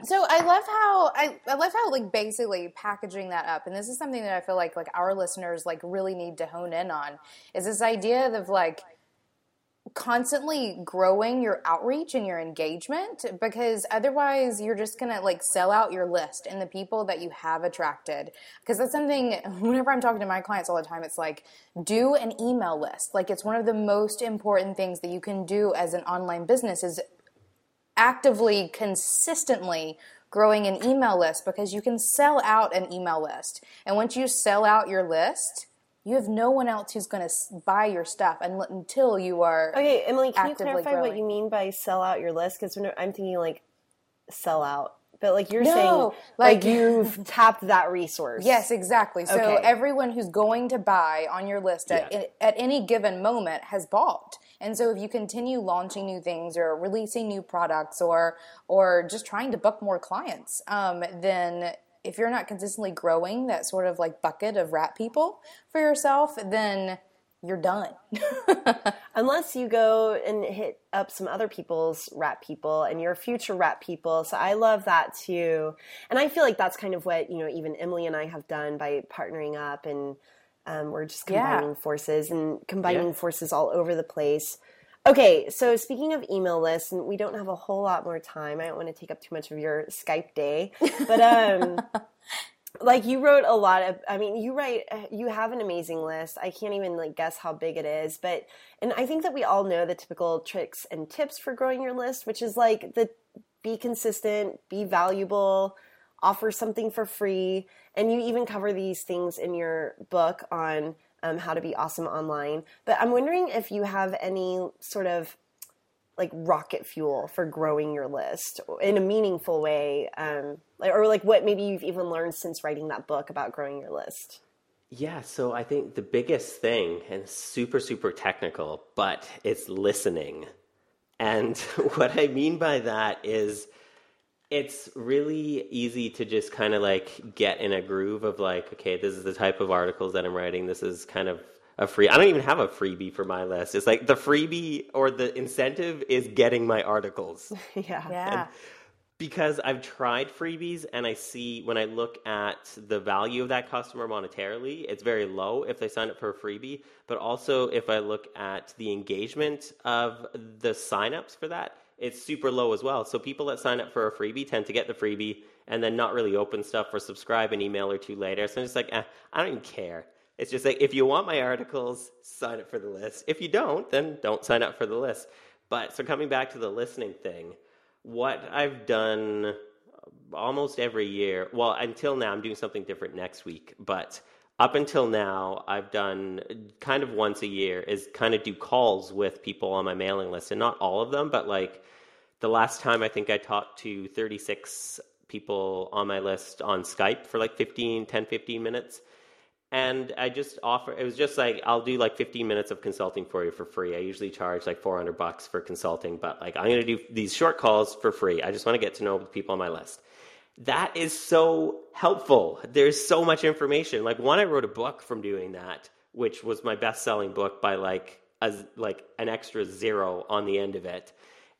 C: So I love how I, I love how like basically packaging that up, and this is something that I feel like like our listeners like really need to hone in on is this idea of like constantly growing your outreach and your engagement because otherwise you're just gonna like sell out your list and the people that you have attracted because that's something whenever i'm talking to my clients all the time it's like do an email list like it's one of the most important things that you can do as an online business is actively, consistently growing an email list because you can sell out an email list. And once you sell out your list, you have no one else who's going to buy your stuff until you are.
A: Okay, Emily, can you clarify what you mean by sell out your list? Because I'm thinking like sell out, but like you're
C: No,
A: saying,
C: like-
A: like you've tapped that resource.
C: Yes, exactly. So
A: Okay.
C: everyone who's going to buy on your list at,
D: Yeah.
C: at any given moment has bought. And so if you continue launching new things or releasing new products or or just trying to book more clients, um, then if you're not consistently growing that sort of like bucket of rat people for yourself, then you're done.
A: Unless you go and hit up some other people's rat people and your future rat people. So I love that too. And I feel like that's kind of what, you know, even Emily and I have done by partnering up and um, we're just
C: Yeah.
A: combining forces and combining
D: Yeah.
A: forces all over the place. Okay, so speaking of email lists, and we don't have a whole lot more time. I don't want to take up too much of your Skype day, but um, like you wrote a lot of i mean you write you have an amazing list i can't even like guess how big it is but and i think that we all know the typical tricks and tips for growing your list which is like the be consistent be valuable offer something for free and you even cover these things in your book on um, how to be awesome online but i'm wondering if you have any sort of like rocket fuel for growing your list in a meaningful way um, or like what maybe you've even learned since writing that book about growing your list
D: Yeah, so I think the biggest thing, and super, super technical, but it's listening. And what I mean by that is it's really easy to just kind of like get in a groove of like, okay, this is the type of articles that I'm writing. This is kind of a free. I don't even have a freebie for my list. It's like the freebie or the incentive is getting my articles
A: yeah
C: yeah.
D: because I've tried freebies and I see when I look at the value of that customer monetarily, it's very low if they sign up for a freebie. But also, if I look at the engagement of the signups for that, it's super low as well. So people that sign up for a freebie tend to get the freebie and then not really open stuff or subscribe an email or two later. So I'm just like, eh, I don't even care. It's just like if you want my articles, sign up for the list. If you don't, then don't sign up for the list. But so coming back to the listening thing, what I've done almost every year, well, until now, I'm doing something different next week, but up until now, I've done kind of once a year is kind of do calls with people on my mailing list, and not all of them, but like the last time I think I talked to 36 people on my list on Skype for like 15, 10, 15 minutes. And I just offer, it was just like, I'll do like 15 minutes of consulting for you for free. I usually charge like 400 bucks for consulting, but like I'm going to do these short calls for free. I just want to get to know the people on my list. That is so helpful. There's so much information. Like one, I wrote a book from doing that, which was my best selling book by like, a, like an extra zero on the end of it.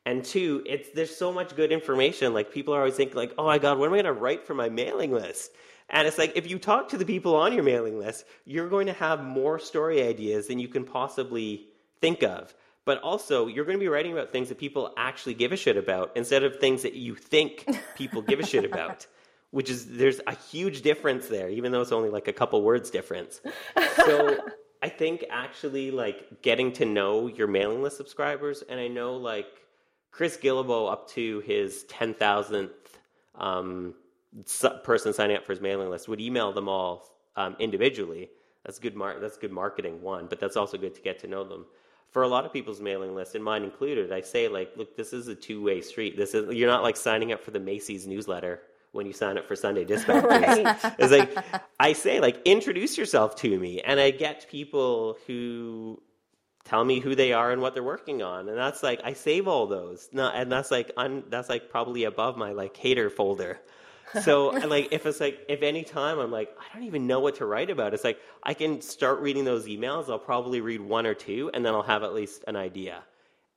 D: And two, it's there's so much good information. Like people are always thinking, like, oh my god, what am I going to write for my mailing list? And it's like if you talk to the people on your mailing list, you're going to have more story ideas than you can possibly think of. But also, you're going to be writing about things that people actually give a shit about instead of things that you think people give a shit about. Which is there's a huge difference there, even though it's only like a couple words difference. So I think actually like getting to know your mailing list subscribers, and I know like Chris Guillebeau up to his ten thousandth um, person signing up for his mailing list would email them all um, individually. That's good. Mar- that's good marketing one, but that's also good to get to know them. For a lot of people's mailing list, and mine included, I say like, look, this is a two way street. This is you're not like signing up for the Macy's newsletter when you sign up for Sunday Dispatch.
A: Right.
D: It's like I say, like introduce yourself to me, and I get people who tell me who they are and what they're working on, and that's like I save all those. No, and that's like un, that's like probably above my like hater folder. So like if it's like if any time I'm like I don't even know what to write about, it's like I can start reading those emails. I'll probably read one or two, and then I'll have at least an idea,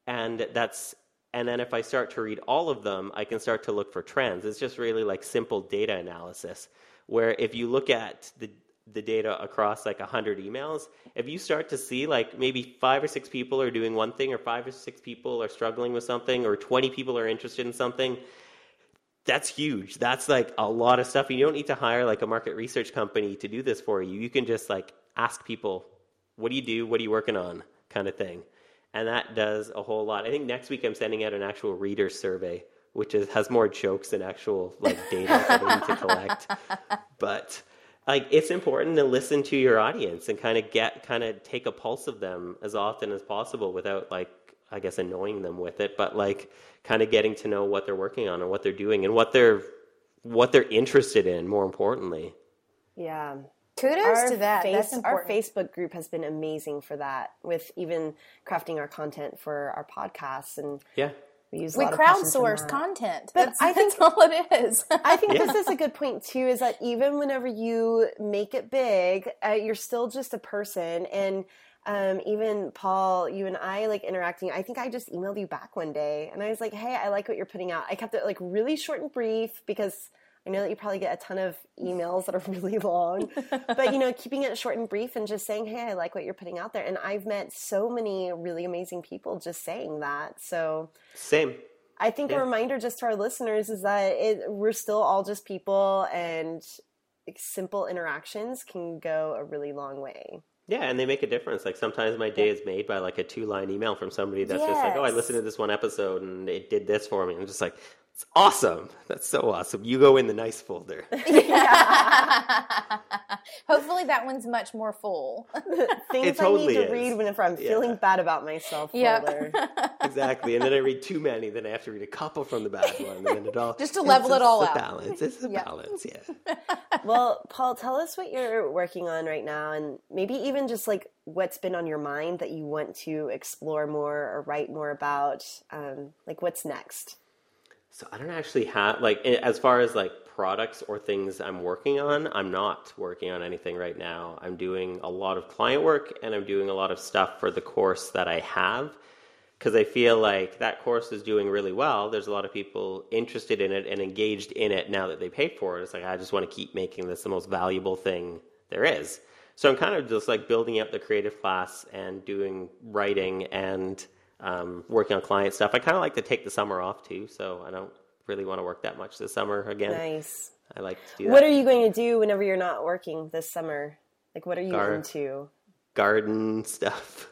D: and that's and then if I start to read all of them, I can start to look for trends. It's just really like simple data analysis, where if you look at the the data across like 100 emails, if you start to see like maybe five or six people are doing one thing, or five or six people are struggling with something, or 20 people are interested in something, that's huge. That's like a lot of stuff. You don't need to hire like a market research company to do this for you. You can just like ask people, what do you do? What are you working on? Kind of thing. And that does a whole lot. I think next week I'm sending out an actual reader survey, which is, has more jokes than actual like data that I need to collect. But like it's important to listen to your audience and kind of get kind of take a pulse of them as often as possible without like I guess annoying them with it, but like kind of getting to know what they're working on and what they're doing and what they're what they're interested in. More importantly,
A: Yeah.
C: Kudos to that.
A: face-
C: That's
A: our. Facebook group has been amazing for that, with even crafting our content for our podcasts, and
D: yeah,
A: we use a
C: we
A: lot of passion from
C: crowdsource content.
A: But
C: That's,
A: I think-
C: that's all it is.
A: I think
D: Yeah.
A: this is a good point too. Is that even whenever you make it big, uh, you're still just a person, and um, even Paul, you and I like interacting. I think I just emailed you back one day, and I was like, "Hey, I like what you're putting out." I kept it like really short and brief because I know that you probably get a ton of emails that are really long, but you know, keeping it short and brief and just saying, "Hey, I like what you're putting out there." And I've met so many really amazing people just saying that. So
D: same.
A: I think
D: Yeah.
A: a reminder just to our listeners is that it, we're still all just people, and simple interactions can go a really long way.
D: Yeah, and they make a difference. Like sometimes my day is made by like a two line email from somebody that's just like, "Oh, I listened to this one episode and it did this for me." I'm just like, "It's awesome! That's so awesome!" You go in the nice folder.
C: Hopefully, that one's much more full.
A: Things
D: It
A: I need to
D: is.
A: read whenever I'm
D: Yeah.
A: feeling bad about myself.
C: Yeah.
A: folder.
D: exactly, and then I read too many. Then I have to read a couple from the bad one, and then it all
C: Just to level it all up.
D: It's a
C: out.
D: Balance. It's a
C: Yeah.
D: balance. Yeah.
A: well, Paul, tell us what you're working on right now, and maybe even just like what's been on your mind that you want to explore more or write more about. Um, like, what's next?
D: So I don't actually have like as far as like products or things I'm working on, I'm not working on anything right now. I'm doing a lot of client work and I'm doing a lot of stuff for the course that I have because I feel like that course is doing really well. There's a lot of people interested in it and engaged in it now that they pay for it. It's like I just want to keep making this the most valuable thing there is. So I'm kind of just like building up the creative class and doing writing and um, working on client stuff. I kind of like to take the summer off too, so I don't really want to work that much this summer again.
A: Nice.
D: I like to do that.
A: What are you going to do whenever you're not working this summer? Like, what are you
D: Gar-
A: into?
D: Garden stuff.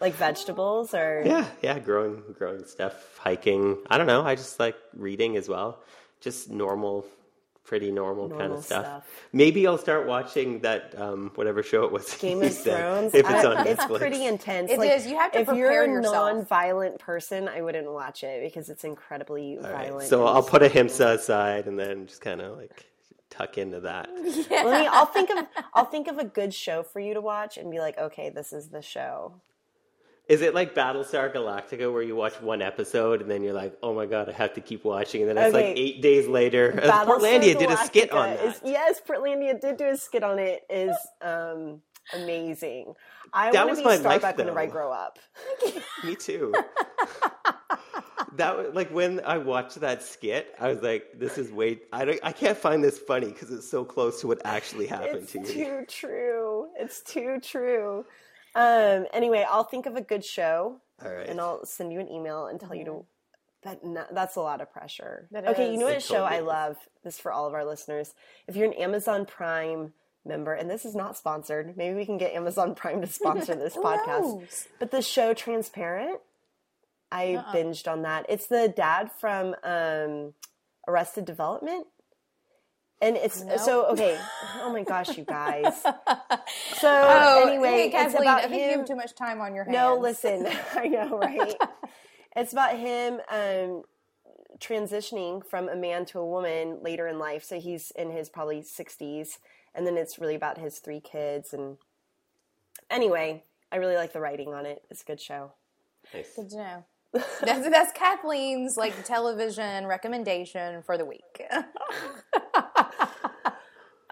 A: Like vegetables or?
D: yeah, yeah, growing growing stuff, hiking. I don't know. I just like reading as well. Just normal, pretty normal, kind of stuff.
A: stuff.
D: Maybe I'll start watching that um, whatever show it was.
A: Game of
D: said,
A: Thrones.
D: If it's
A: I-
D: on
A: it's
D: Netflix.
A: pretty intense.
C: It
A: like,
C: is. You have to
A: if you're a
C: yourself.
A: non-violent person, I wouldn't watch it because it's incredibly
D: All right,
A: violent.
D: So I'll put ahimsa aside and then just kind of like tuck into that.
A: Let me. I'll think of. I'll think of a good show for you to watch and be like, okay, this is the show.
D: Is it like Battlestar Galactica where you watch one episode and then you're like, oh my god, I have to keep watching, and then it's
A: Okay.
D: like eight days later,
A: Battlestar
D: Portlandia did a skit on that.
A: Is, yes, Portlandia did do a skit on it. Is um, amazing. I want to
D: my
A: be
D: life,
A: Starbuck whenever I grow up.
D: Me too. that was like when I watched that skit, I was like, "This is way I don't I can't find this funny because it's so close to what actually happened
A: It's
D: to me."
A: It's too true. It's too true. Um. Anyway, I'll think of a good show
D: All right.
A: and I'll send you an email and tell you to. But no, that's a lot of pressure.
C: That
A: okay, you know what
D: It
A: show I
D: totally is.
A: love? This for all of our listeners. If you're an Amazon Prime member, and this is not sponsored, maybe we can get Amazon Prime to sponsor this podcast.
C: knows?
A: But the show Transparent, I binged on that. It's the dad from um, Arrested Development. And it's so okay. Oh my gosh, you guys. So
C: Oh,
A: anyway,
C: hey,
A: it's
C: Kathleen,
A: about
C: I think you
A: him.
C: have too much time on your hands.
A: No, listen. I know, right? it's about him um, transitioning from a man to a woman later in life. So he's in his probably 60s. And then it's really about his three kids. And anyway, I really like the writing on it. It's a good show.
D: Nice.
C: Good to know. That's, that's Kathleen's like television recommendation for the week.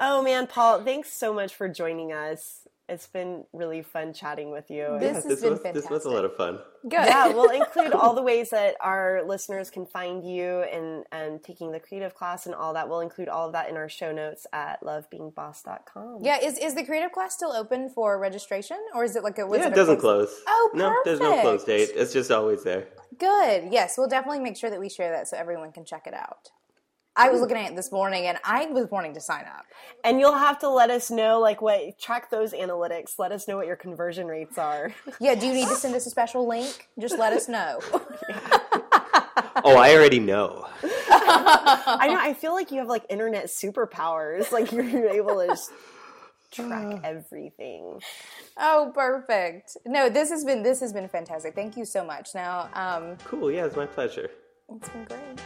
A: Oh man, Paul, thanks so much for joining us. It's been really fun chatting with you.
C: This has
D: This
C: been
D: was this was a lot of fun.
C: Good.
A: yeah, we'll include all the ways that our listeners can find you and, and taking the creative class and all that. We'll include all of that in our show notes at lovebeingboss.com.
C: Yeah, is is the creative class still open for registration, or is it like a? was
D: Yeah, it
C: a
D: doesn't
C: close-
D: close.
C: Oh,
D: no, there's no close date. It's just always there.
C: Good. Yes, we'll definitely make sure that we share that so everyone can check it out. I was looking at it this morning, and I was wanting to sign up.
A: And you'll have to let us know, like, what, track those analytics. Let us know what your conversion rates are.
C: Yeah. Do you need to send us a special link? Just let us know.
D: Oh, I already know.
A: I know, I feel like you have, like, internet superpowers. Like, you're able to just track everything.
C: oh, perfect. No, this has been this has been fantastic. Thank you so much. Now, um,
D: Cool. Yeah, it's my pleasure.
C: It's been great.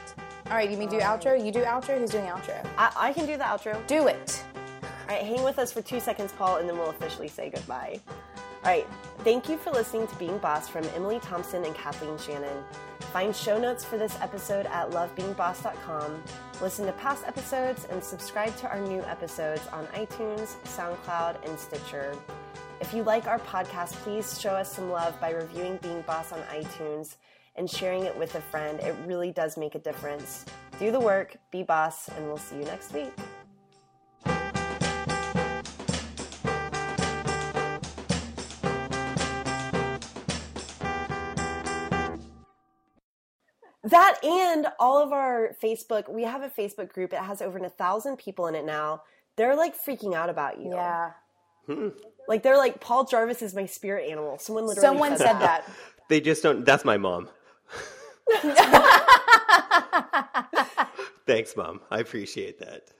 C: All right, you mean do outro? You do outro. Who's doing outro?
A: I, I can do the outro.
C: Do it.
A: All right, hang with us for two seconds, Paul, and then we'll officially say goodbye. All right, thank you for listening to Being Boss from Emily Thompson and Kathleen Shannon. Find show notes for this episode at lovebeingboss.com. Listen to past episodes and subscribe to our new episodes on iTunes, SoundCloud, and Stitcher. If you like our podcast, please show us some love by reviewing Being Boss on iTunes and sharing it with a friend. It really does make a difference. Do the work, be boss, and we'll see you next week. That and all of our Facebook, we have a Facebook group. It has over a thousand people in it now. They're like freaking out about you.
C: Yeah. Hmm.
A: Like they're like, Paul Jarvis is my spirit animal. Someone literally
C: Someone
A: said,
C: said that.
D: They just don't. That's my mom. Thanks, mom. I appreciate that.